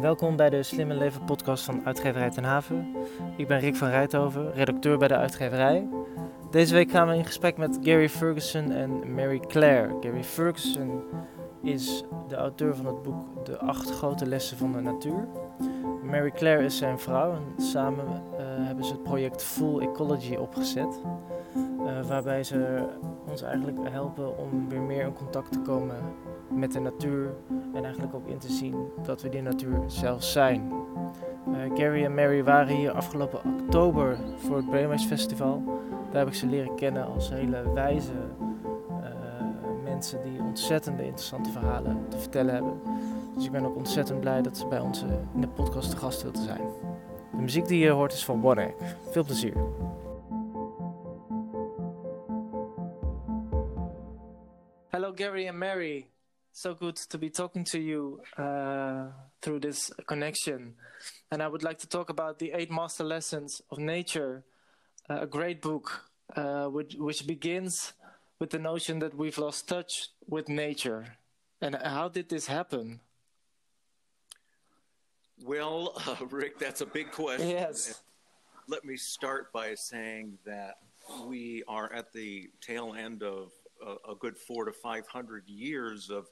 Welkom bij de Slimme Leven podcast van Uitgeverij Ten Haven. Ik ben Rick van Rijthoven, redacteur bij de uitgeverij. Deze week gaan we in gesprek met Gary Ferguson en Mary Claire. Gary Ferguson is de auteur van het boek De acht grote lessen van de natuur. Mary Claire is zijn vrouw en samen uh, hebben ze het project Full Ecology opgezet. Uh, waarbij ze ons eigenlijk helpen om weer meer in contact te komen met de natuur en eigenlijk ook in te zien dat we die natuur zelf zijn. Uh, Gary en Mary waren hier afgelopen oktober voor het Brainwaves Festival. Daar heb ik ze leren kennen als hele wijze mensen die ontzettende interessante verhalen te vertellen hebben. Dus ik ben ook ontzettend blij dat ze bij ons in de podcast te gast wilden zijn. De muziek die je hoort is van One Veel plezier. Hello Gary and Mary. So good to be talking to you uh, through this connection. And I would like to talk about the Eight Master Lessons of Nature, uh, a great book uh, which, which begins with the notion that we've lost touch with nature. And how did this happen? Well, uh, Rick, that's a big question. Yes. Let me start by saying that we are at the tail end of a, a good four to five hundred years of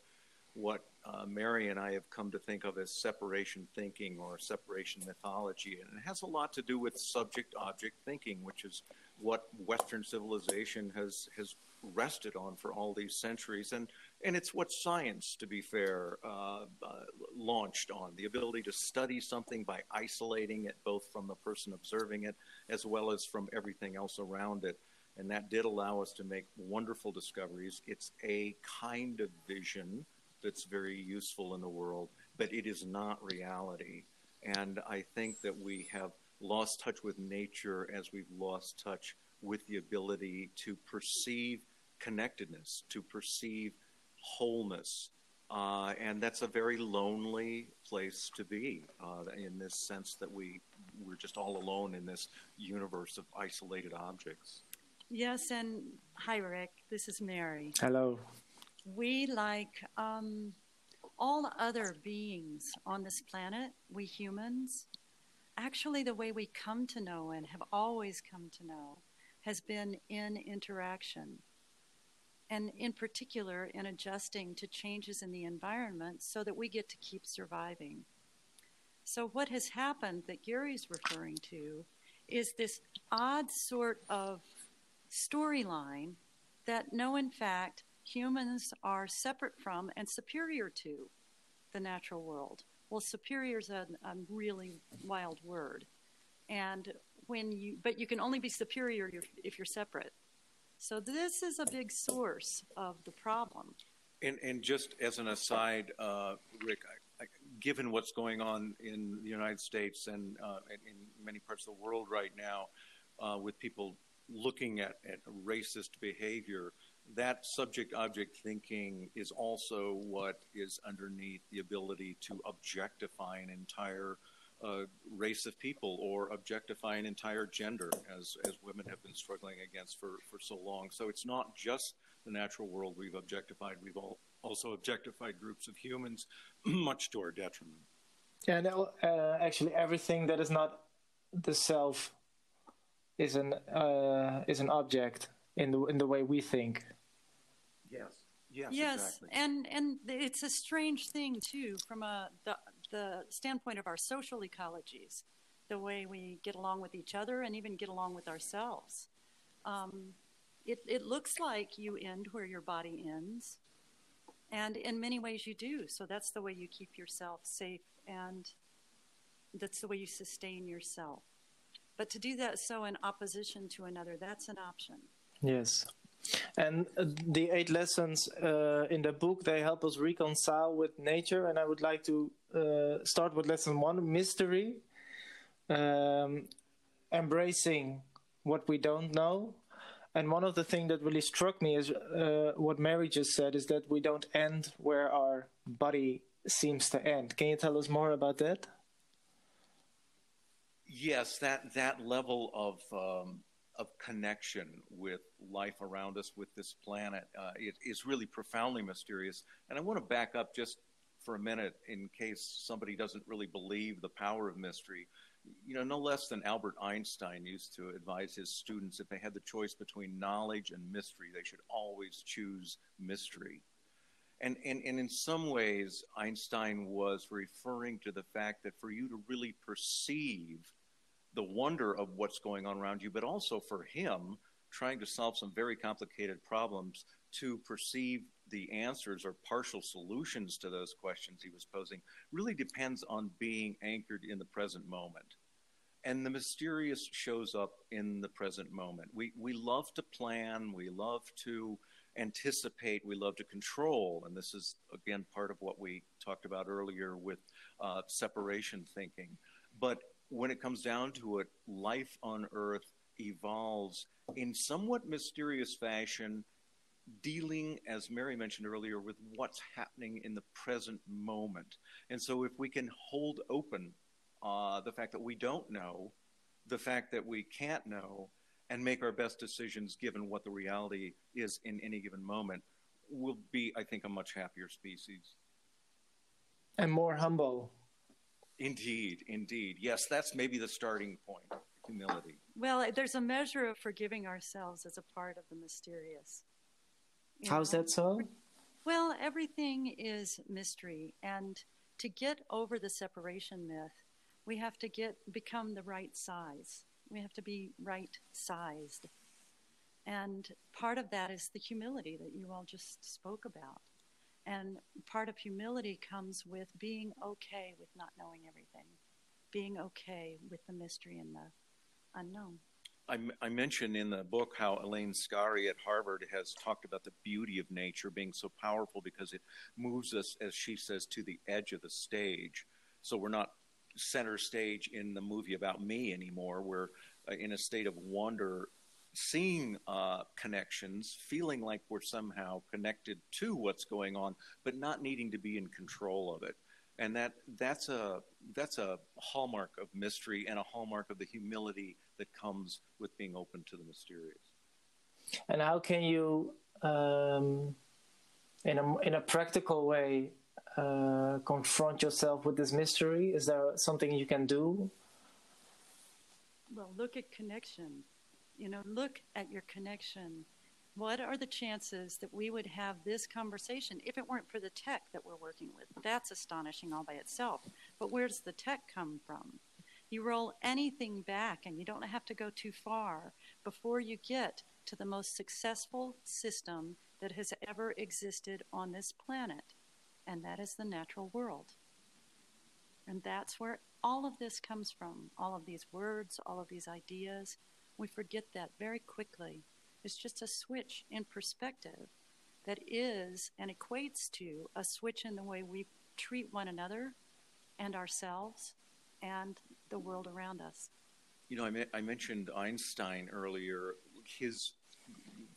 what uh, Mary and I have come to think of as separation thinking or separation mythology. And it has a lot to do with subject object thinking, which is what Western civilization has, has rested on for all these centuries. And, and it's what science, to be fair, uh, uh, launched on the ability to study something by isolating it both from the person observing it as well as from everything else around it. And that did allow us to make wonderful discoveries. It's a kind of vision that's very useful in the world, but it is not reality. And I think that we have lost touch with nature as we've lost touch with the ability to perceive connectedness, to perceive wholeness. Uh, and that's a very lonely place to be uh, in this sense that we, we're just all alone in this universe of isolated objects. Yes, and hi, Rick. This is Mary. Hello. We, like um, all other beings on this planet, we humans, actually, the way we come to know and have always come to know has been in interaction. And in particular, in adjusting to changes in the environment so that we get to keep surviving. So, what has happened that Gary's referring to is this odd sort of storyline that no, in fact, humans are separate from and superior to the natural world. Well, superior is a, a really wild word. And when you, but you can only be superior if you're separate. So this is a big source of the problem. And, and just as an aside, uh, Rick, I, I, given what's going on in the United States and uh, in many parts of the world right now, uh, with people looking at, at racist behavior, that subject object thinking is also what is underneath the ability to objectify an entire uh, race of people or objectify an entire gender as, as women have been struggling against for, for so long. So it's not just the natural world we've objectified, we've all also objectified groups of humans, much to our detriment. No, uh, actually, everything that is not the self is an uh, is an object in the in the way we think. Yes. Yes. Yes, exactly. and and it's a strange thing too, from a the the standpoint of our social ecologies, the way we get along with each other and even get along with ourselves. Um, it it looks like you end where your body ends, and in many ways you do. So that's the way you keep yourself safe, and that's the way you sustain yourself. But to do that so in opposition to another, that's an option. Yes. And uh, the eight lessons uh, in the book they help us reconcile with nature. And I would like to uh, start with lesson one: mystery, um, embracing what we don't know. And one of the things that really struck me is uh, what Mary just said: is that we don't end where our body seems to end. Can you tell us more about that? Yes, that that level of um, of connection with life around us, with this planet, uh, it is really profoundly mysterious. And I want to back up just for a minute in case somebody doesn't really believe the power of mystery. You know, no less than Albert Einstein used to advise his students if they had the choice between knowledge and mystery, they should always choose mystery. And, and, and in some ways, Einstein was referring to the fact that for you to really perceive the wonder of what's going on around you, but also for him, trying to solve some very complicated problems, to perceive the answers or partial solutions to those questions he was posing really depends on being anchored in the present moment. And the mysterious shows up in the present moment. We, we love to plan, we love to anticipate, we love to control. And this is, again, part of what we talked about earlier with uh, separation thinking. But when it comes down to it, life on Earth evolves in somewhat mysterious fashion dealing, as Mary mentioned earlier, with what's happening in the present moment. And so, if we can hold open uh, the fact that we don't know, the fact that we can't know, and make our best decisions given what the reality is in any given moment, we'll be, I think, a much happier species. And more humble. Indeed, indeed. Yes, that's maybe the starting point humility. Well, there's a measure of forgiving ourselves as a part of the mysterious. How's know? that so? Well, everything is mystery, and to get over the separation myth, we have to get become the right size. We have to be right sized. And part of that is the humility that you all just spoke about. And part of humility comes with being okay with not knowing everything, being okay with the mystery and the unknown. I, I mentioned in the book how Elaine Scarry at Harvard has talked about the beauty of nature being so powerful because it moves us, as she says, to the edge of the stage. So we're not center stage in the movie about me anymore. We're uh, in a state of wonder, seeing uh, connections, feeling like we're somehow connected to what's going on, but not needing to be in control of it and that that's a that's a hallmark of mystery and a hallmark of the humility that comes with being open to the mysterious. And how can you, um, in a in a practical way, uh, confront yourself with this mystery? Is there something you can do? Well, look at connection. You know, look at your connection what are the chances that we would have this conversation if it weren't for the tech that we're working with? That's astonishing all by itself. But where does the tech come from? You roll anything back, and you don't have to go too far before you get to the most successful system that has ever existed on this planet, and that is the natural world. And that's where all of this comes from all of these words, all of these ideas. We forget that very quickly. It's just a switch in perspective that is and equates to a switch in the way we treat one another and ourselves and the world around us. You know, I, I mentioned Einstein earlier. His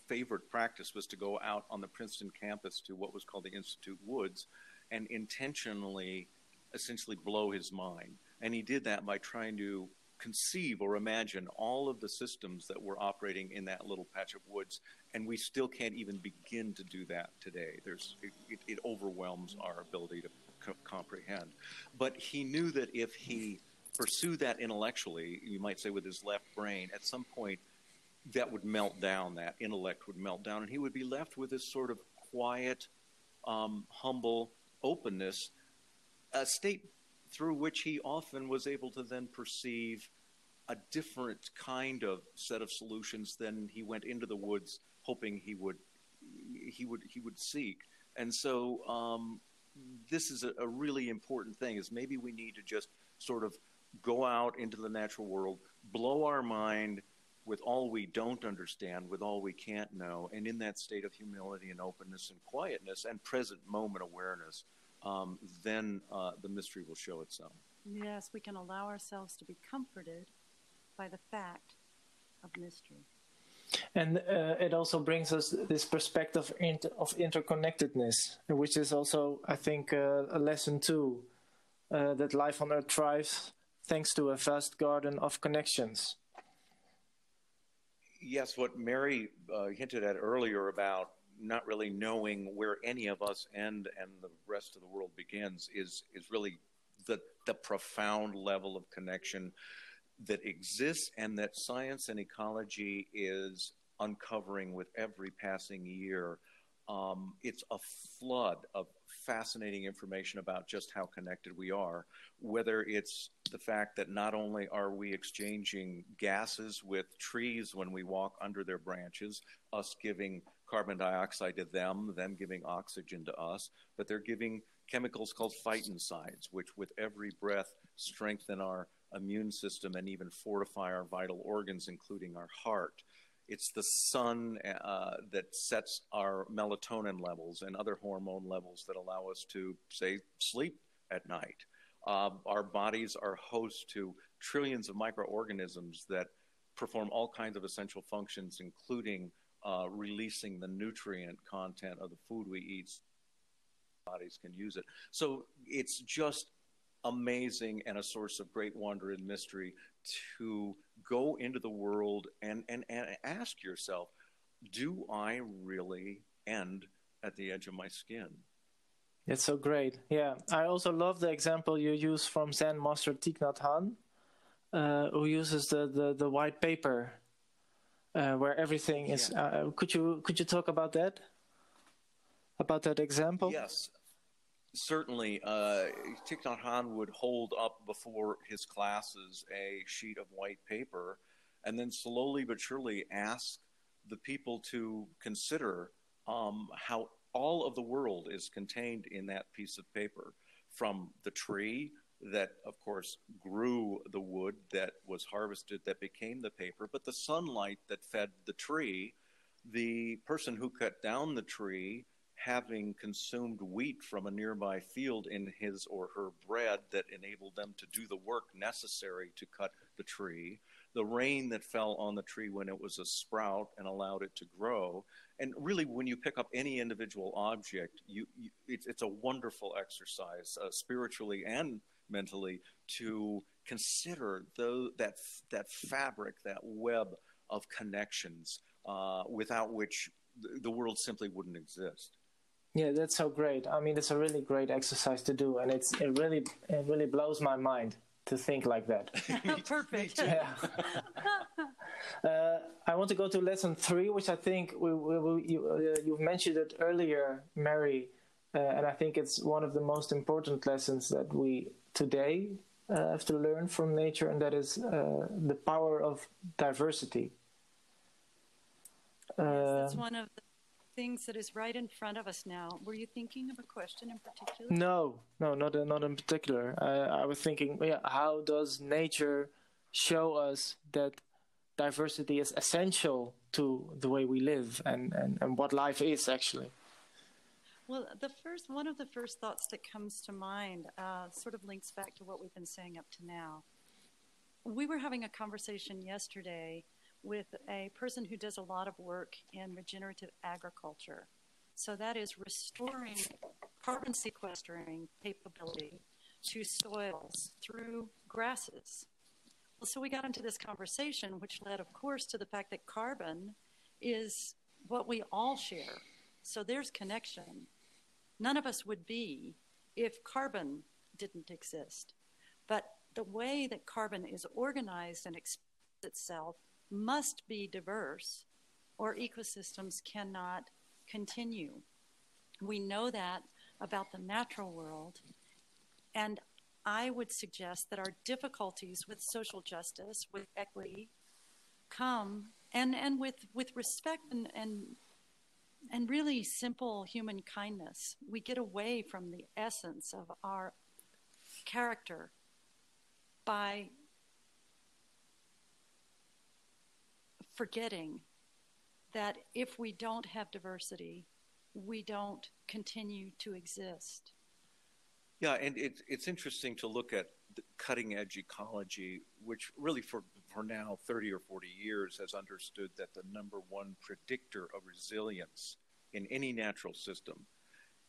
favorite practice was to go out on the Princeton campus to what was called the Institute Woods and intentionally, essentially, blow his mind. And he did that by trying to conceive or imagine all of the systems that were operating in that little patch of woods, and we still can't even begin to do that today. There's, it, it overwhelms our ability to co- comprehend. But he knew that if he pursued that intellectually, you might say with his left brain, at some point that would melt down, that intellect would melt down, and he would be left with this sort of quiet, um, humble openness, a state through which he often was able to then perceive a different kind of set of solutions than he went into the woods hoping he would he would he would seek. And so um, this is a, a really important thing. Is maybe we need to just sort of go out into the natural world, blow our mind with all we don't understand, with all we can't know, and in that state of humility and openness and quietness and present moment awareness, um, then uh, the mystery will show itself. Yes, we can allow ourselves to be comforted by the fact of mystery. And uh, it also brings us this perspective of interconnectedness, which is also, I think, uh, a lesson too uh, that life on Earth thrives thanks to a vast garden of connections. Yes, what Mary uh, hinted at earlier about not really knowing where any of us end and the rest of the world begins is is really the the profound level of connection that exists and that science and ecology is uncovering with every passing year. Um, it's a flood of fascinating information about just how connected we are, whether it's the fact that not only are we exchanging gases with trees when we walk under their branches, us giving carbon dioxide to them, them giving oxygen to us, but they're giving chemicals called phytoncides, which with every breath strengthen our immune system and even fortify our vital organs, including our heart. It's the sun uh, that sets our melatonin levels and other hormone levels that allow us to, say, sleep at night. Uh, our bodies are host to trillions of microorganisms that perform all kinds of essential functions, including uh, releasing the nutrient content of the food we eat. Bodies can use it. So it's just amazing and a source of great wonder and mystery to go into the world and, and, and ask yourself, do I really end at the edge of my skin? It's so great. Yeah. I also love the example you use from Zen Master Thich Nhat Hanh, uh, who uses the, the, the white paper uh, where everything is. Yeah. Uh, could you could you talk about that? About that example? Yes certainly, uh, Thich Nhat Hanh would hold up before his classes a sheet of white paper, and then slowly but surely ask the people to consider um, how all of the world is contained in that piece of paper, from the tree that, of course, grew the wood that was harvested that became the paper, but the sunlight that fed the tree, the person who cut down the tree having consumed wheat from a nearby field in his or her bread that enabled them to do the work necessary to cut the tree, the rain that fell on the tree when it was a sprout and allowed it to grow. And really, when you pick up any individual object, you, you it's, it's, a wonderful exercise, uh, spiritually and mentally, to consider the, that, that fabric, that web of connections uh, without which the world simply wouldn't exist. Yeah, that's so great. I mean, it's a really great exercise to do, and it's it really it really blows my mind to think like that. Perfect. yeah. uh, I want to go to lesson three, which I think we, we, we you, uh, you've mentioned it earlier, Mary, uh, and I think it's one of the most important lessons that we today uh, have to learn from nature, and that is uh, the power of diversity. Yes, uh, one of the things that is right in front of us now. Were you thinking of a question in particular? No, no, not not in particular. I, I was thinking, yeah, how does nature show us that diversity is essential to the way we live and, and, and what life is actually? Well, the first one of the first thoughts that comes to mind uh, sort of links back to what we've been saying up to now. We were having a conversation yesterday with a person who does a lot of work in regenerative agriculture. So that is restoring carbon sequestering capability to soils through grasses. Well, so we got into this conversation, which led, of course, to the fact that carbon is what we all share. So there's connection. None of us would be if carbon didn't exist. But the way that carbon is organized and expresses itself must be diverse or ecosystems cannot continue. We know that about the natural world. And I would suggest that our difficulties with social justice, with equity, come and, and with, with respect and, and and really simple human kindness. We get away from the essence of our character by forgetting that if we don't have diversity, we don't continue to exist. Yeah, and it's it's interesting to look at cutting edge ecology, which really for for now 30 or 40 years has understood that the number one predictor of resilience in any natural system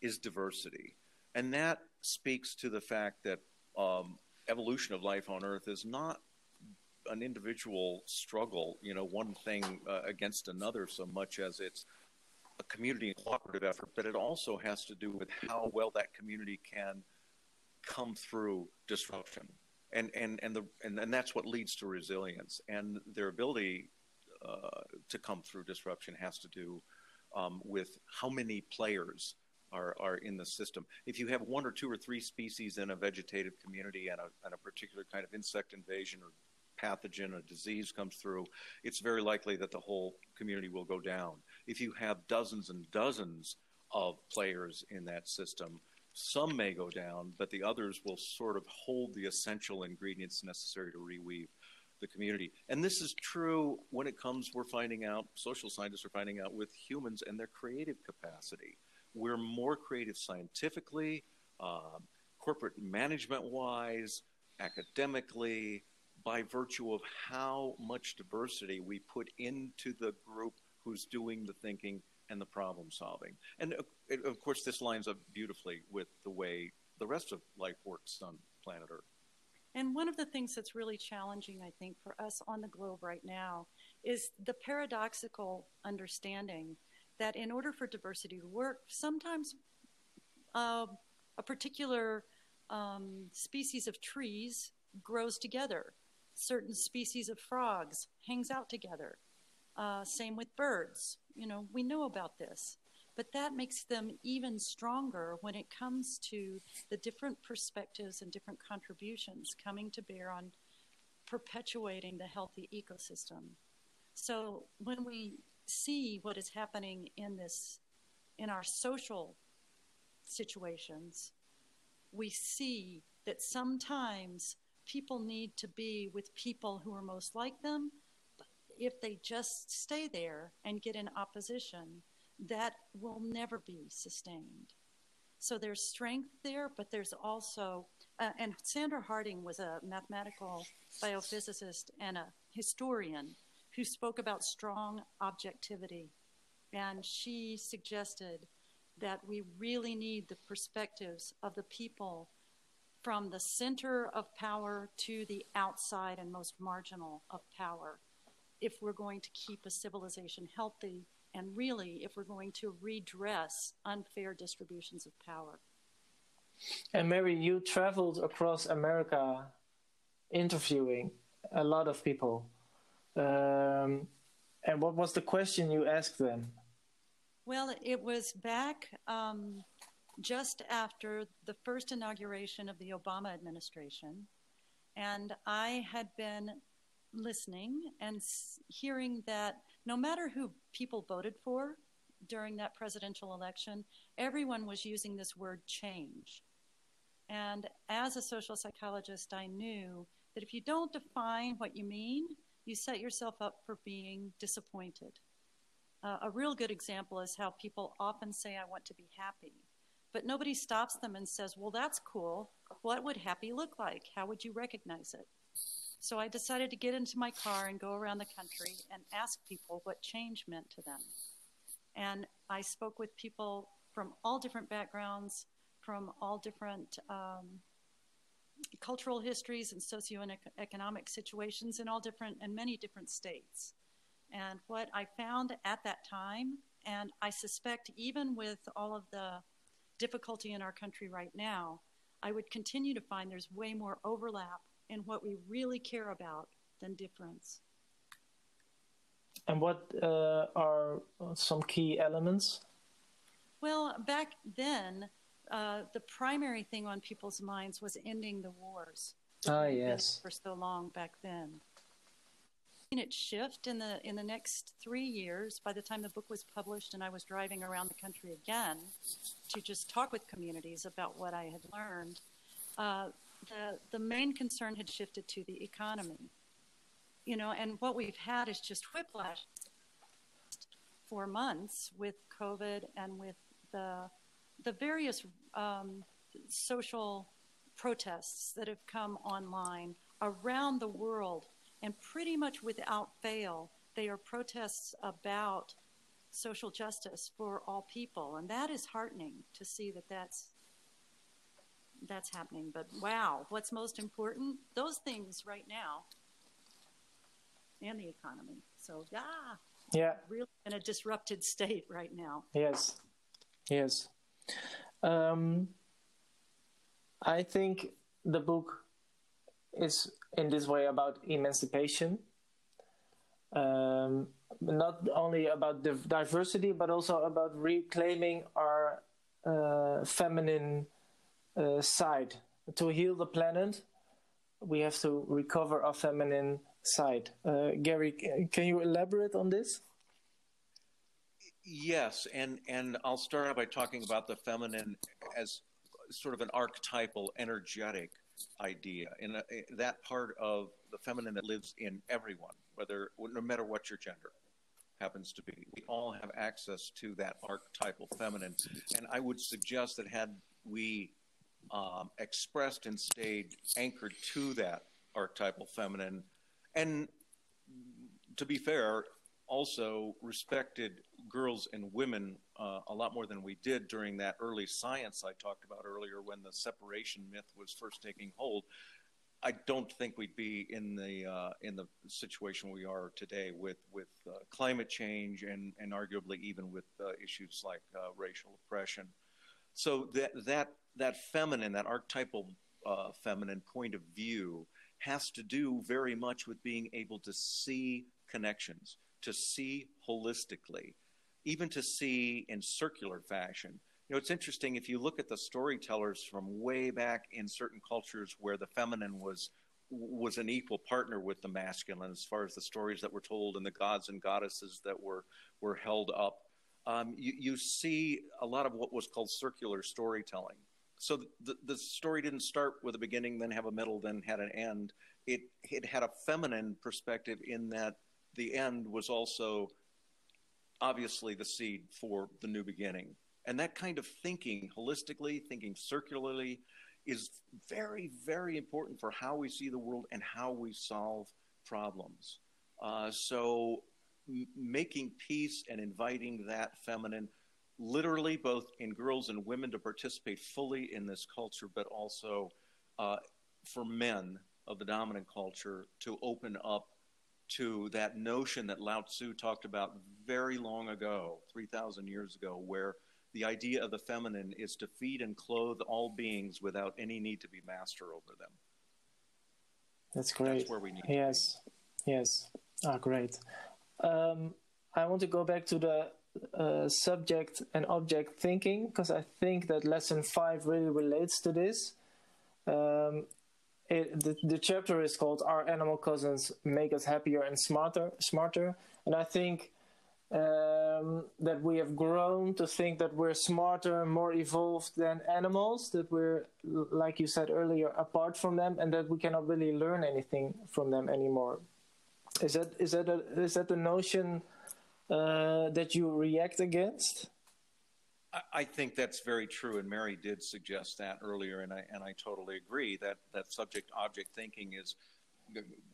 is diversity, and that speaks to the fact that um, evolution of life on Earth is not an individual struggle, you know, one thing uh, against another so much as it's a community cooperative effort, but it also has to do with how well that community can come through disruption. And, and, and, the, and, and that's what leads to resilience. And their ability uh, to come through disruption has to do um, with how many players are, are in the system. If you have one or two or three species in a vegetative community and a, and a particular kind of insect invasion or pathogen, or disease comes through, it's very likely that the whole community will go down. If you have dozens and dozens of players in that system, some may go down, but the others will sort of hold the essential ingredients necessary to reweave the community. And this is true when it comes, we're finding out, social scientists are finding out with humans and their creative capacity. We're more creative scientifically, uh, corporate management wise, academically, by virtue of how much diversity we put into the group who's doing the thinking and the problem solving. And uh, of course, this lines up beautifully with the way the rest of life works on planet Earth. And one of the things that's really challenging, I think, for us on the globe right now is the paradoxical understanding that in order for diversity to work, sometimes uh, a particular um, species of trees grows together. Certain species of frogs hangs out together. Uh, same with birds. You know, we know about this. But that makes them even stronger when it comes to the different perspectives and different contributions coming to bear on perpetuating the healthy ecosystem. So when we see what is happening in this in our social situations, we see that sometimes people need to be with people who are most like them. If they just stay there and get in opposition, that will never be sustained. So there's strength there, but there's also, uh, and Sandra Harding was a mathematical biophysicist and a historian who spoke about strong objectivity. And she suggested that we really need the perspectives of the people from the center of power to the outside and most marginal of power if we're going to keep a civilization healthy and really if we're going to redress unfair distributions of power. And Mary, you traveled across America interviewing a lot of people. Um, and what was the question you asked them? Well, it was back um, just after the first inauguration of the Obama administration. And I had been listening and hearing that no matter who people voted for during that presidential election, everyone was using this word change. And as a social psychologist, I knew that if you don't define what you mean, you set yourself up for being disappointed. Uh, a real good example is how people often say, I want to be happy. But nobody stops them and says, Well, that's cool. What would happy look like? How would you recognize it? So I decided to get into my car and go around the country and ask people what change meant to them. And I spoke with people from all different backgrounds, from all different um, cultural histories and socioeconomic situations in all different and many different states. And what I found at that time, and I suspect even with all of the difficulty in our country right now, I would continue to find there's way more overlap and what we really care about than difference. And what uh, are some key elements? Well, back then, uh, the primary thing on people's minds was ending the wars. Ah, yes. For so long back then. It shift in the in the next three years. By the time the book was published, and I was driving around the country again to just talk with communities about what I had learned, uh, the, the main concern had shifted to the economy. You know, and what we've had is just whiplash for months with COVID and with the, the various um, social protests that have come online around the world. And pretty much without fail, they are protests about social justice for all people. And that is heartening to see that that's that's happening. But wow, what's most important? Those things right now and the economy. So, yeah, Yeah. Really in a disrupted state right now. Yes. Yes. Um, I think the book is in this way about emancipation. Um, not only about the diversity, but also about reclaiming our uh, feminine side. To heal the planet, we have to recover our feminine side. Uh, Gary, can you elaborate on this? Yes, and and I'll start out by talking about the feminine as sort of an archetypal, energetic idea, in a, that part of the feminine that lives in everyone, whether no matter what your gender happens to be. We all have access to that archetypal feminine, and I would suggest that had we um, expressed and stayed anchored to that archetypal feminine. And to be fair, also respected girls and women uh, a lot more than we did during that early science I talked about earlier when the separation myth was first taking hold. I don't think we'd be in the uh, in the situation we are today with with uh, climate change and and arguably even with uh, issues like uh, racial oppression. So that that that feminine, that archetypal uh, feminine point of view has to do very much with being able to see connections, to see holistically, even to see in circular fashion. You know, it's interesting if you look at the storytellers from way back in certain cultures where the feminine was was an equal partner with the masculine as far as the stories that were told and the gods and goddesses that were were held up. Um, you, you see a lot of what was called circular storytelling so the, the story didn't start with a beginning, then have a middle, then had an end. It it had a feminine perspective in that the end was also obviously the seed for the new beginning. And that kind of thinking holistically, thinking circularly, is very, very important for how we see the world and how we solve problems. Uh, so, m- making peace and inviting that feminine literally both in girls and women to participate fully in this culture, but also uh, for men of the dominant culture to open up to that notion that Lao Tzu talked about very long ago, 3,000 years ago, where the idea of the feminine is to feed and clothe all beings without any need to be master over them. That's great. That's where we need. Yes, yes. Ah, great. Um, I want to go back to the uh, subject and object thinking because I think that lesson five really relates to this. Um, it, the, the chapter is called "Our Animal Cousins Make Us Happier and Smarter." Smarter, and I think um, that we have grown to think that we're smarter, more evolved than animals. That we're, like you said earlier, apart from them, and that we cannot really learn anything from them anymore. Is that is that a, is that the notion? Uh, that you react against? I think that's very true, and Mary did suggest that earlier, and I and I totally agree that that subject object thinking is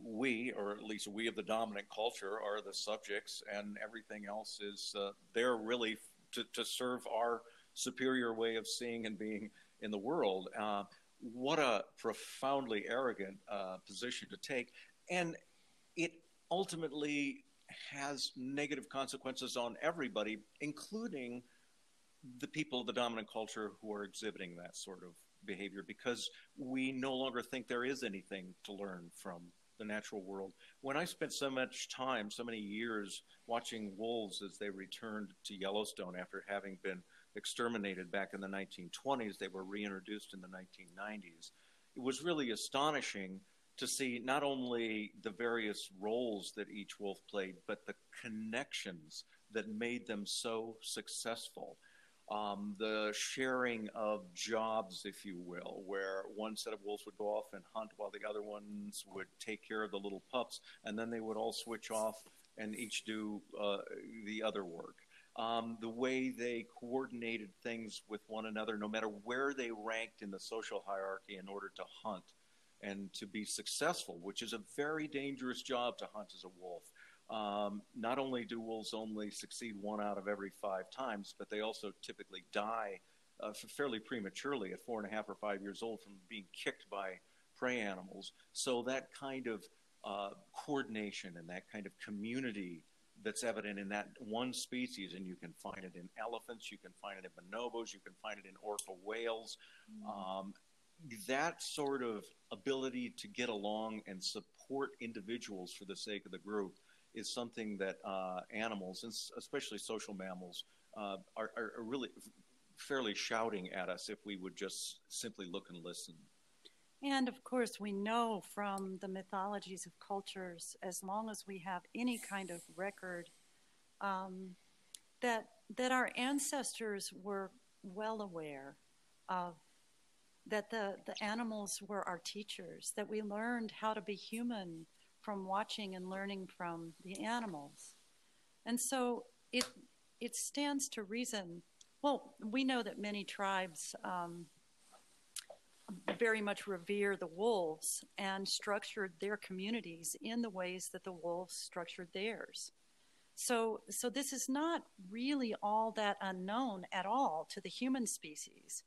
we, or at least we of the dominant culture, are the subjects, and everything else is uh, there really to, to serve our superior way of seeing and being in the world. Uh, what a profoundly arrogant uh, position to take, and it ultimately has negative consequences on everybody, including the people of the dominant culture who are exhibiting that sort of behavior, because we no longer think there is anything to learn from the natural world. When I spent so much time, so many years watching wolves as they returned to Yellowstone after having been exterminated back in the 1920s, they were reintroduced in the 1990s. It was really astonishing to see not only the various roles that each wolf played, but the connections that made them so successful. Um, the sharing of jobs, if you will, where one set of wolves would go off and hunt while the other ones would take care of the little pups, and then they would all switch off and each do uh, the other work. Um, the way they coordinated things with one another, no matter where they ranked in the social hierarchy, in order to hunt and to be successful, which is a very dangerous job to hunt as a wolf. Um, not only do wolves only succeed one out of every five times, but they also typically die uh, fairly prematurely at four and a half or five years old from being kicked by prey animals. So that kind of uh, coordination and that kind of community that's evident in that one species, and you can find it in elephants, you can find it in bonobos, you can find it in orca whales. Um, that sort of ability to get along and support individuals for the sake of the group is something that uh, animals, and especially social mammals, uh, are, are, really fairly shouting at us if we would just simply look and listen. And of course, we know from the mythologies of cultures, as long as we have any kind of record, um, that that our ancestors were well aware of that the, the animals were our teachers, that we learned how to be human from watching and learning from the animals. And so it it stands to reason. Well, we know that many tribes um, very much revere the wolves and structured their communities in the ways that the wolves structured theirs. So, so this is not really all that unknown at all to the human species.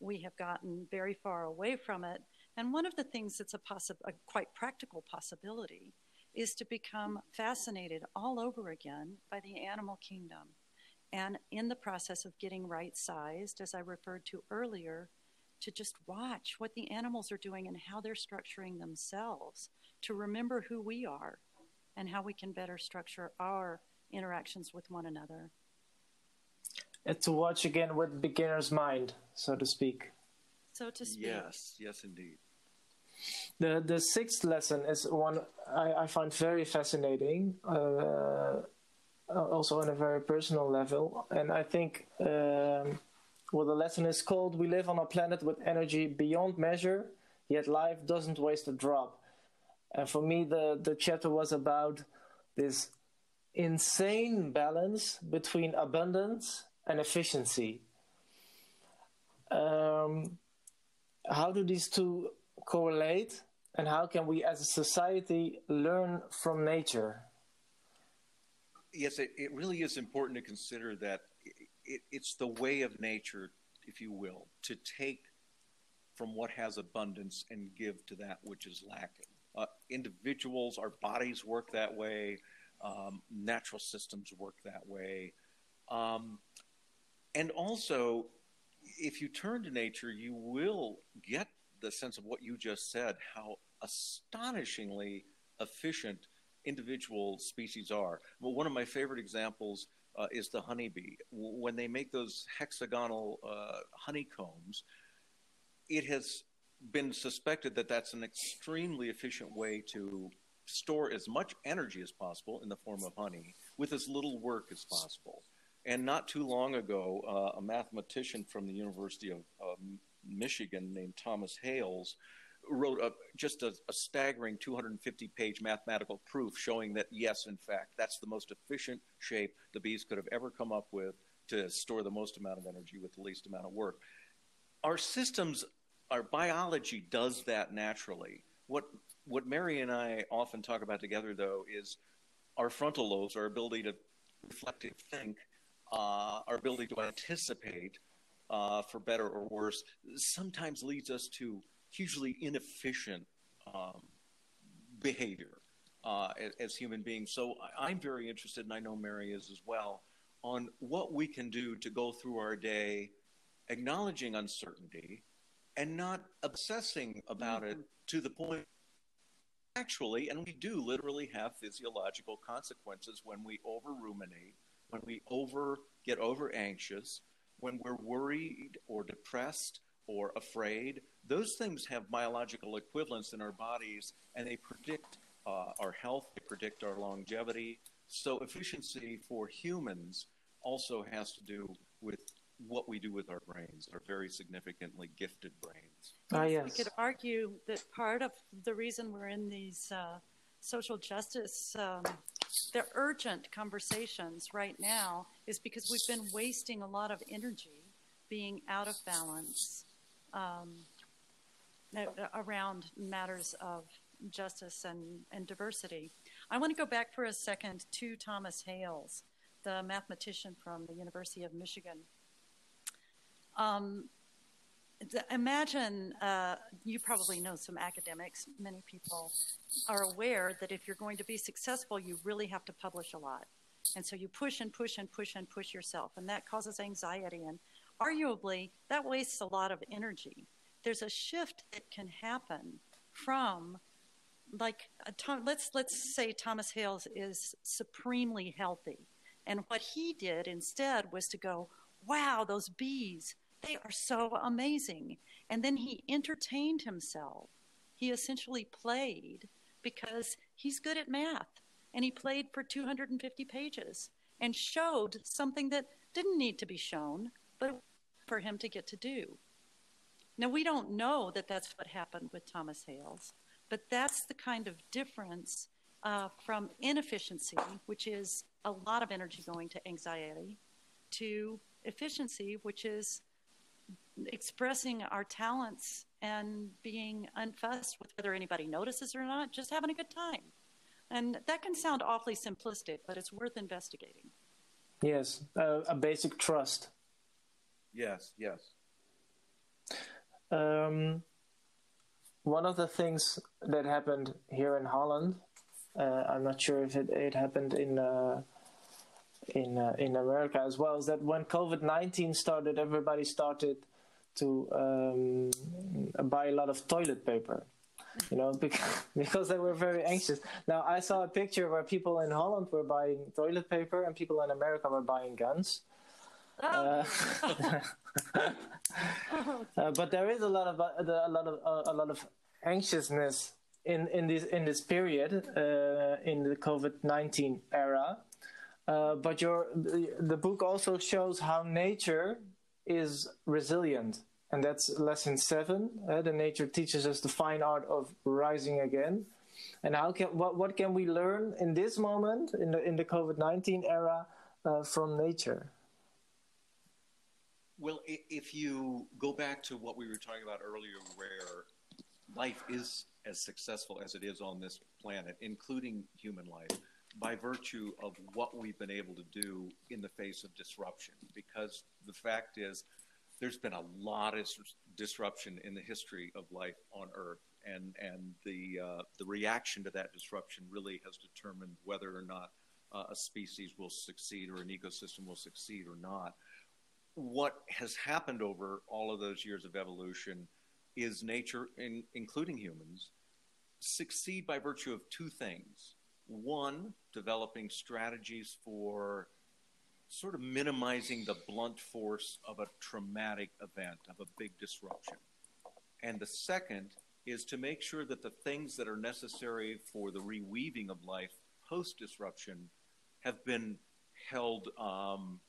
We have gotten very far away from it. And one of the things that's a, possi- a quite practical possibility is to become fascinated all over again by the animal kingdom. And in the process of getting right sized, as I referred to earlier, to just watch what the animals are doing and how they're structuring themselves, to remember who we are and how we can better structure our interactions with one another. And to watch again with beginner's mind, so to speak. So to speak. Yes, yes, indeed. The the sixth lesson is one I, I find very fascinating, uh, also on a very personal level, and I think um, well, the lesson is called We live on a planet with energy beyond measure, yet life doesn't waste a drop. And for me, the, the chapter was about this insane balance between abundance and efficiency. Um, how do these two correlate, and how can we as a society learn from nature? Yes, it, it really is important to consider that it, it's the way of nature, if you will, to take from what has abundance and give to that which is lacking. Uh, individuals, our bodies work that way. Um, natural systems work that way. Um, and also, if you turn to nature, you will get the sense of what you just said, how astonishingly efficient individual species are. Well, one of my favorite examples uh, is the honeybee. When they make those hexagonal uh, honeycombs, it has been suspected that that's an extremely efficient way to store as much energy as possible in the form of honey with as little work as possible. And not too long ago, uh, a mathematician from the University of Michigan named Thomas Hales wrote a, just a, a staggering 250 page mathematical proof showing that, yes, in fact, that's the most efficient shape the bees could have ever come up with to store the most amount of energy with the least amount of work. Our systems, our biology does that naturally. What, what Mary and I often talk about together, though, is our frontal lobes, our ability to reflect and think, uh, our ability to anticipate uh, for better or worse, sometimes leads us to hugely inefficient um, behavior uh, as, as, human beings. So I'm very interested, and I know Mary is as well, on what we can do to go through our day acknowledging uncertainty and not obsessing about mm-hmm. it to the point actually, and we do literally have physiological consequences when we over ruminate, when we over get over anxious, when we're worried or depressed or afraid, those things have biological equivalents in our bodies and they predict uh, our health, they predict our longevity. So, efficiency for humans also has to do with what we do with our brains, our very significantly gifted brains. Ah, yes. We could argue that part of the reason we're in these uh, social justice, um, the urgent conversations right now, is because we've been wasting a lot of energy being out of balance um, around matters of justice and, and diversity. I want to go back for a second to Thomas Hales, the mathematician from the University of Michigan. Um, imagine uh, you probably know some academics, many people are aware that if you're going to be successful, you really have to publish a lot. And so you push and push and push and push yourself, and that causes anxiety. And arguably, that wastes a lot of energy. There's a shift that can happen from like Tom, let's let's say Thomas Hales is supremely healthy, and what he did instead was to go, "Wow, those bees! They are so amazing!" And then he entertained himself. He essentially played because he's good at math, and he played for 250 pages and showed something that didn't need to be shown, but for him to get to do. Now we don't know that that's what happened with Thomas Hales but that's the kind of difference uh, from inefficiency, which is a lot of energy going to anxiety, to efficiency, which is expressing our talents and being unfussed with whether anybody notices or not, just having a good time. And that can sound awfully simplistic, but it's worth investigating. Yes, uh, a basic trust. Yes, yes. Um, one of the things that happened here in Holland, uh, I'm not sure if it, it happened in uh, in uh, in America as well, is that when COVID nineteen started, everybody started to um, buy a lot of toilet paper. You know, because, because they were very anxious. Now, I saw a picture where people in Holland were buying toilet paper and people in America were buying guns. Uh, uh, but there is a lot of uh, a lot of uh, a lot of anxiousness in in this in this period uh, in the COVID nineteen era. Uh, but your the book also shows how nature is resilient, and that's lesson seven. the nature teaches us the fine art of rising again. And how can what what can we learn in this moment in the in the COVID nineteen era from nature? Well, if you go back to what we were talking about earlier, where life is as successful as it is on this planet, including human life, by virtue of what we've been able to do in the face of disruption. Because the fact is, there's been a lot of disruption in the history of life on Earth, and and the uh, the reaction to that disruption really has determined whether or not uh, a species will succeed or an ecosystem will succeed or not what has happened over all of those years of evolution is nature, in, including humans, succeed by virtue of two things. One, developing strategies for sort of minimizing the blunt force of a traumatic event, of a big disruption. And the second is to make sure that the things that are necessary for the reweaving of life post disruption have been held um,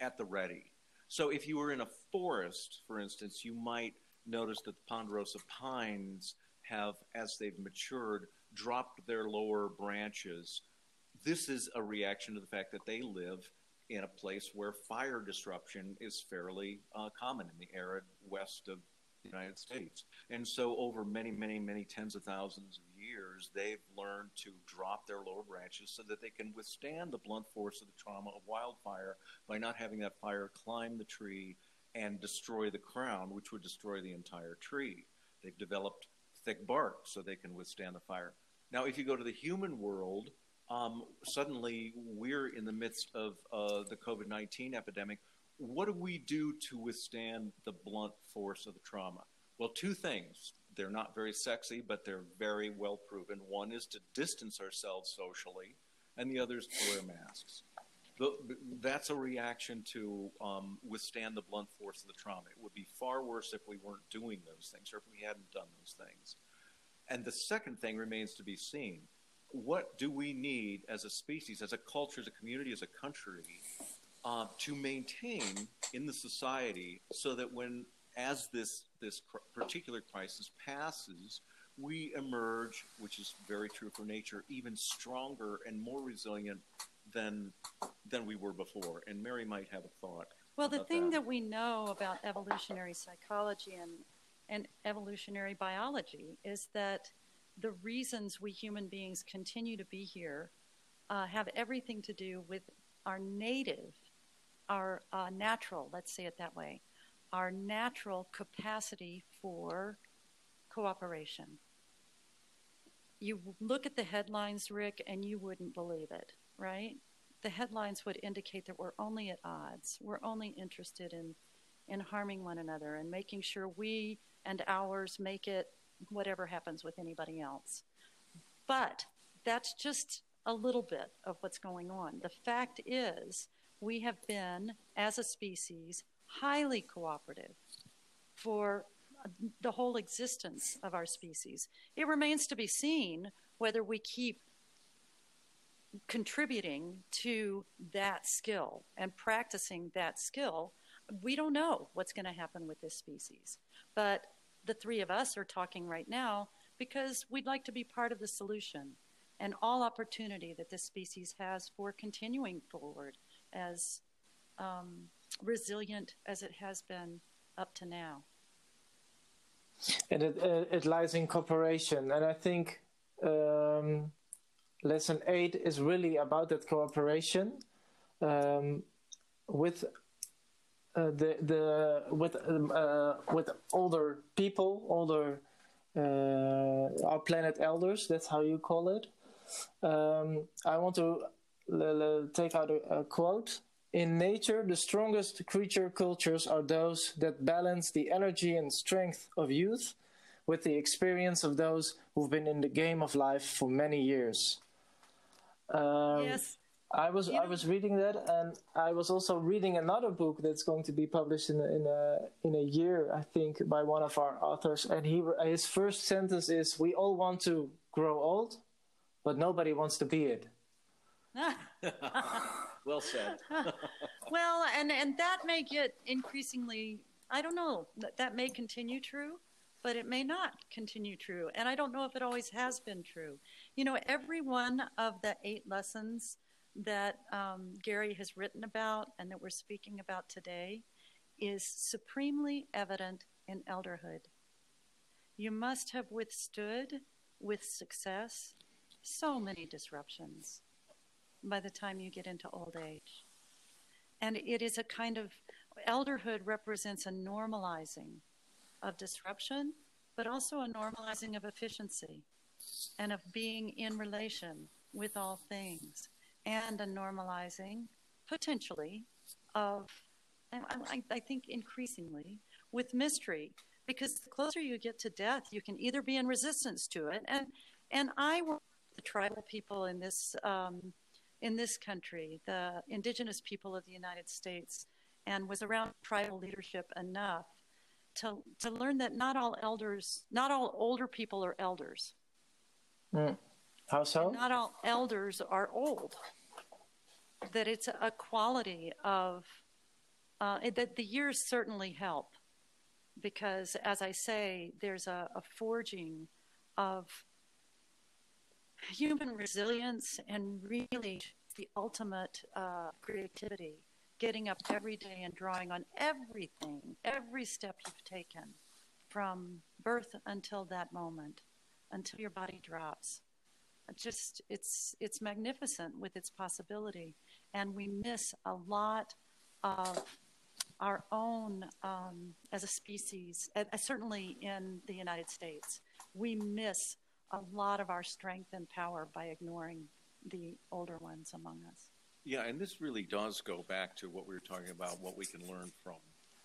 at the ready. So if you were in a forest, for instance, you might notice that the ponderosa pines have, as they've matured, dropped their lower branches. This is a reaction to the fact that they live in a place where fire disruption is fairly uh, common in the arid west of the United States. And so, over many, many, many tens of thousands of years, they've learned to drop their lower branches so that they can withstand the blunt force of the trauma of wildfire by not having that fire climb the tree and destroy the crown, which would destroy the entire tree. They've developed thick bark so they can withstand the fire. Now, if you go to the human world, um, suddenly we're in the midst of uh, the COVID 19 epidemic. What do we do to withstand the blunt force of the trauma? Well, two things. They're not very sexy, but they're very well proven. One is to distance ourselves socially, and the other is to wear masks. The, that's a reaction to um, withstand the blunt force of the trauma. It would be far worse if we weren't doing those things or if we hadn't done those things. And the second thing remains to be seen. What do we need as a species, as a culture, as a community, as a country, uh, to maintain in the society so that when as this this particular crisis passes, we emerge, which is very true for nature, even stronger and more resilient than than we were before. And Mary might have a thought. Well, the thing that. that we know about evolutionary psychology and and evolutionary biology is that the reasons we human beings continue to be here uh, have everything to do with our native, our uh, natural, let's say it that way, our natural capacity for cooperation. You look at the headlines, Rick, and you wouldn't believe it, right? the headlines would indicate that we're only at odds. We're only interested in, in harming one another and making sure we and ours make it whatever happens with anybody else. But that's just a little bit of what's going on. The fact is, we have been, as a species, highly cooperative for the whole existence of our species. It remains to be seen whether we keep contributing to that skill and practicing that skill. We don't know what's going to happen with this species. But the three of us are talking right now because we'd like to be part of the solution and all opportunity that this species has for continuing forward as um, resilient as it has been up to now. And it, uh, it lies in cooperation. And I think um, lesson eight is really about that cooperation um, with uh, the the with um, uh, with older people, older uh, our planet elders. That's how you call it. Um, I want to take out a, a quote. In nature, the strongest creature cultures are those that balance the energy and strength of youth with the experience of those who've been in the game of life for many years. Um, yes. I was I was reading that, and I was also reading another book that's going to be published in a, in a in a year, I think, by one of our authors. And he his first sentence is, "We all want to grow old, but nobody wants to be it." well said. well, and and that may get increasingly. I don't know. That that may continue true, but it may not continue true. And I don't know if it always has been true. You know, every one of the eight lessons that um, Gary has written about and that we're speaking about today is supremely evident in elderhood. You must have withstood with success so many disruptions by the time you get into old age. And it is a kind of elderhood represents a normalizing of disruption, but also a normalizing of efficiency and of being in relation with all things and a normalizing, potentially, of, I, I think increasingly, with mystery. Because the closer you get to death, you can either be in resistance to it, and and I with the tribal people in this um, in this country, the indigenous people of the United States, and was around tribal leadership enough to to learn that not all elders, not all older people are elders. Mm. How so? And not all elders are old. That it's a quality of uh, that the years certainly help because, as I say, there's a, a forging of human resilience and really the ultimate uh, creativity. Getting up every day and drawing on everything, every step you've taken from birth until that moment, until your body drops just it's it's magnificent with its possibility, and we miss a lot of our own um, as a species. Uh, certainly in the United States, we miss a lot of our strength and power by ignoring the older ones among us. Yeah, and this really does go back to what we were talking about, what we can learn from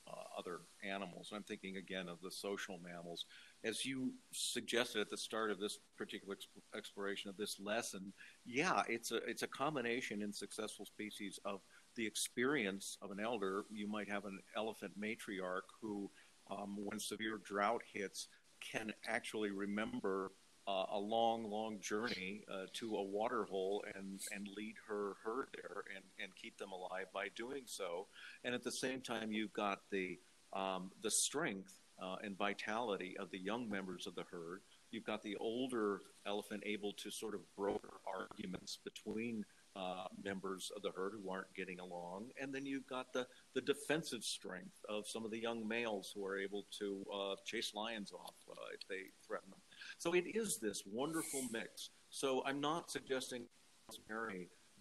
uh, other animals. I'm thinking again of the social mammals. As you suggested at the start of this particular exp- exploration of this lesson, yeah, it's a it's a combination in successful species of the experience of an elder. You might have an elephant matriarch who, um, when severe drought hits, can actually remember uh, a long, long journey uh, to a water hole and, and lead her herd there and, and keep them alive by doing so. And at the same time, you've got the, um, the strength uh, and vitality of the young members of the herd. You've got the older elephant able to sort of broker arguments between uh, members of the herd who aren't getting along. And then you've got the, the defensive strength of some of the young males who are able to uh, chase lions off uh, if they threaten them. So it is this wonderful mix. So I'm not suggesting,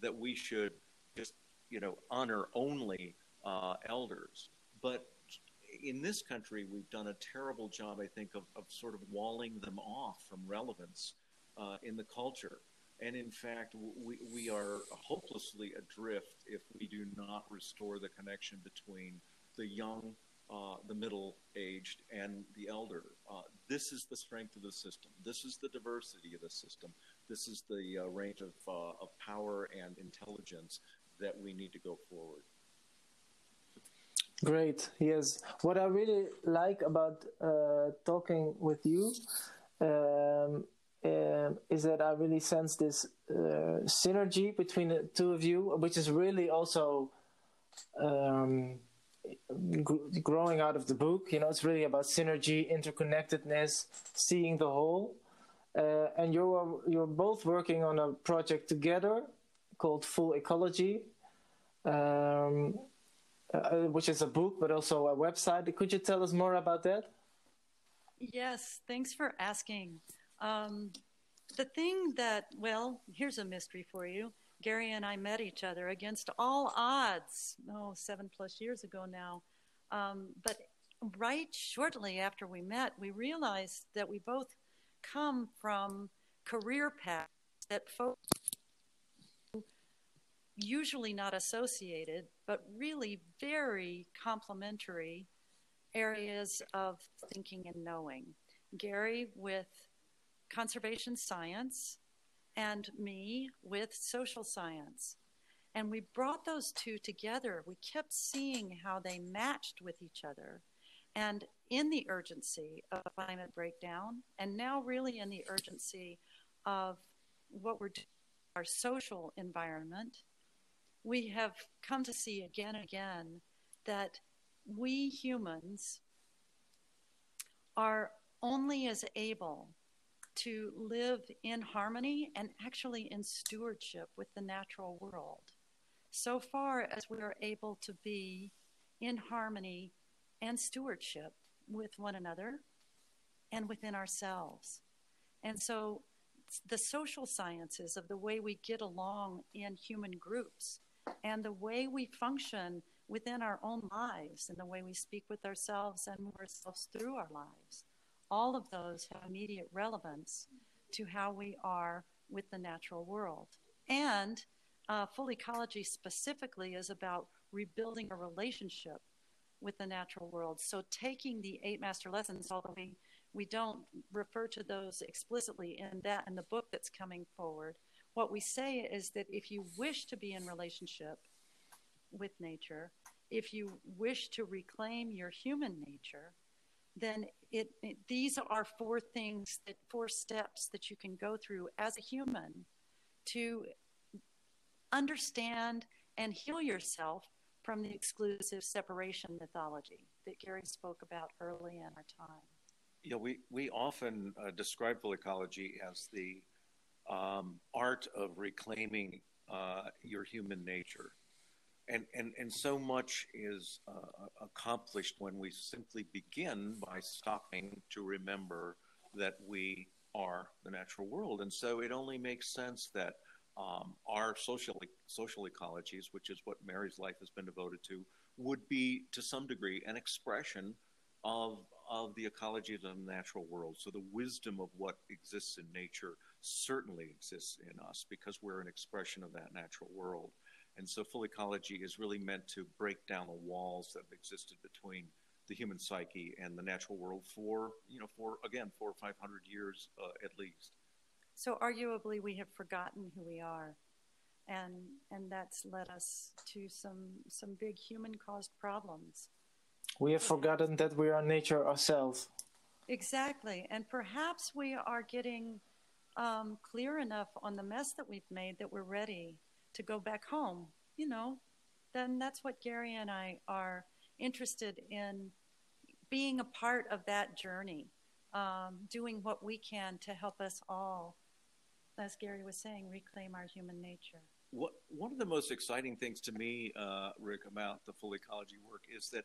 that we should just, you know, honor only uh, elders. But in this country, we've done a terrible job, I think, of, of sort of walling them off from relevance uh, in the culture. And in fact, we, we are hopelessly adrift if we do not restore the connection between the young, uh, the middle aged, and the elder. Uh, this is the strength of the system. This is the diversity of the system. This is the uh, range of, uh, of power and intelligence that we need to go forward. Great. Yes. What I really like about uh, talking with you um, um, is that I really sense this uh, synergy between the two of you, which is really also um, growing out of the book. You know, it's really about synergy, interconnectedness, seeing the whole. Uh, and you're you're both working on a project together called Full Ecology, um, uh, which is a book but also a website. Could you tell us more about that? Yes, thanks for asking. Um, the thing that, well, here's a mystery for you. Gary and I met each other against all odds, oh, seven plus years ago now. Um, but right shortly after we met, we realized that we both come from career paths that folks usually not associated, but really very complementary areas of thinking and knowing. Gary with conservation science, and me with social science. And we brought those two together. We kept seeing how they matched with each other. And in the urgency of climate breakdown, and now really in the urgency of what we're doing, our social environment, we have come to see again and again that we humans are only as able to live in harmony and actually in stewardship with the natural world. So far as we are able to be in harmony and stewardship with one another and within ourselves. And so the social sciences of the way we get along in human groups and the way we function within our own lives and the way we speak with ourselves and ourselves through our lives all of those have immediate relevance to how we are with the natural world. And uh, full ecology specifically is about rebuilding a relationship with the natural world. So taking the eight master lessons, although we, we don't refer to those explicitly in that in the book that's coming forward, what we say is that if you wish to be in relationship with nature, if you wish to reclaim your human nature, then it, it, these are four things that four steps that you can go through as a human to understand and heal yourself from the exclusive separation mythology that Gary spoke about early in our time. Yeah, we, we often uh, describe full ecology as the um, art of reclaiming uh, your human nature and, and, and so much is uh, accomplished when we simply begin by stopping to remember that we are the natural world. And so it only makes sense that um, our social, social ecologies, which is what Mary's life has been devoted to, would be to some degree an expression of, of the ecology of the natural world. So the wisdom of what exists in nature certainly exists in us because we're an expression of that natural world. And so full ecology is really meant to break down the walls that have existed between the human psyche and the natural world for, you know, for, again, four or 500 years uh, at least. So arguably we have forgotten who we are. And, and that's led us to some, some big human caused problems. We have forgotten that we are nature ourselves. Exactly. And perhaps we are getting um, clear enough on the mess that we've made that we're ready to go back home, you know, then that's what Gary and I are interested in being a part of that journey, um, doing what we can to help us all, as Gary was saying, reclaim our human nature. What, one of the most exciting things to me, uh, Rick, about the full ecology work is that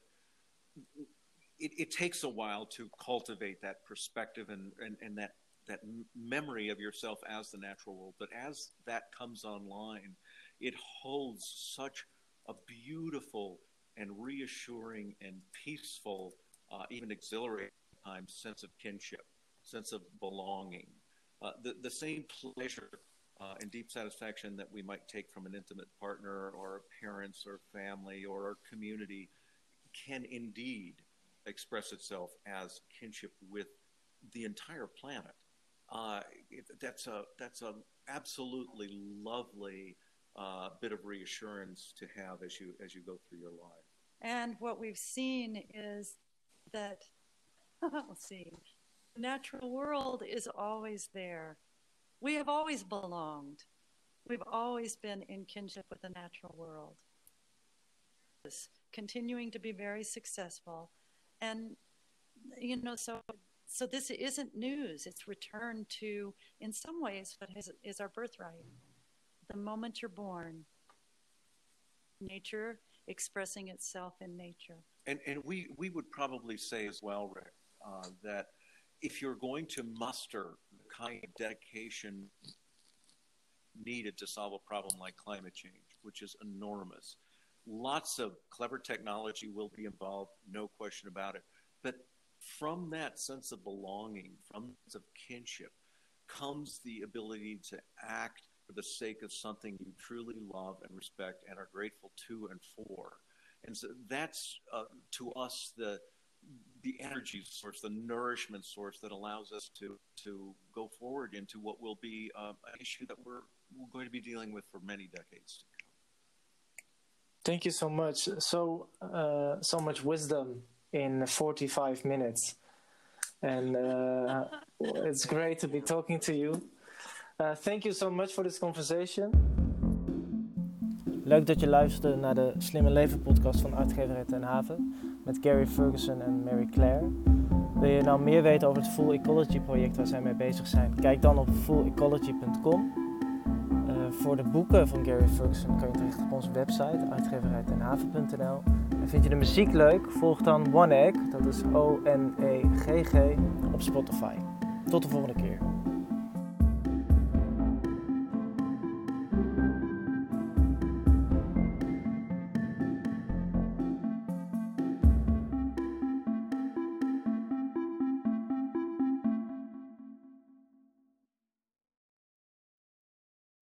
it, it, takes a while to cultivate that perspective and, and, and that that memory of yourself as the natural world. But as that comes online, it holds such a beautiful and reassuring and peaceful, uh, even exhilarating times sense of kinship, sense of belonging. Uh, the, the same pleasure uh, and deep satisfaction that we might take from an intimate partner or parents or family or our community can indeed express itself as kinship with the entire planet. Uh, that's a that's a absolutely lovely uh, bit of reassurance to have as you as you go through your life. And what we've seen is that we'll see, the natural world is always there. We have always belonged. We've always been in kinship with the natural world. Continuing to be very successful. And, you know, so, so this isn't news. It's returned to, in some ways, what is, is our birthright. The moment you're born, nature expressing itself in nature. And, and we, we would probably say as well, Rick, uh, that if you're going to muster the kind of dedication needed to solve a problem like climate change, which is enormous, lots of clever technology will be involved, no question about it. But from that sense of belonging, from sense of kinship, comes the ability to act for the sake of something you truly love and respect and are grateful to and for. And so that's uh, to us the the energy source, the nourishment source that allows us to to go forward into what will be uh, an issue that we're, we're going to be dealing with for many decades to come. Thank you so much. So uh, so much wisdom in 45 minutes, and uh, it's great to be talking to you. Uh, thank you so much for this conversation. Leuk dat je luisterde naar de Slimme Leven podcast van Uitgeverij Ten Haven met Gary Ferguson en Mary Claire. Wil je nou meer weten over het Full Ecology project waar zij mee bezig zijn? Kijk dan op fullecology.com. Uh, voor de boeken van Gary Ferguson kan je terecht op onze website uitgeverijtenhaven.nl. En vind je de muziek leuk? Volg dan One Egg, dat is O-N-E-G-G, op Spotify. Tot de volgende keer.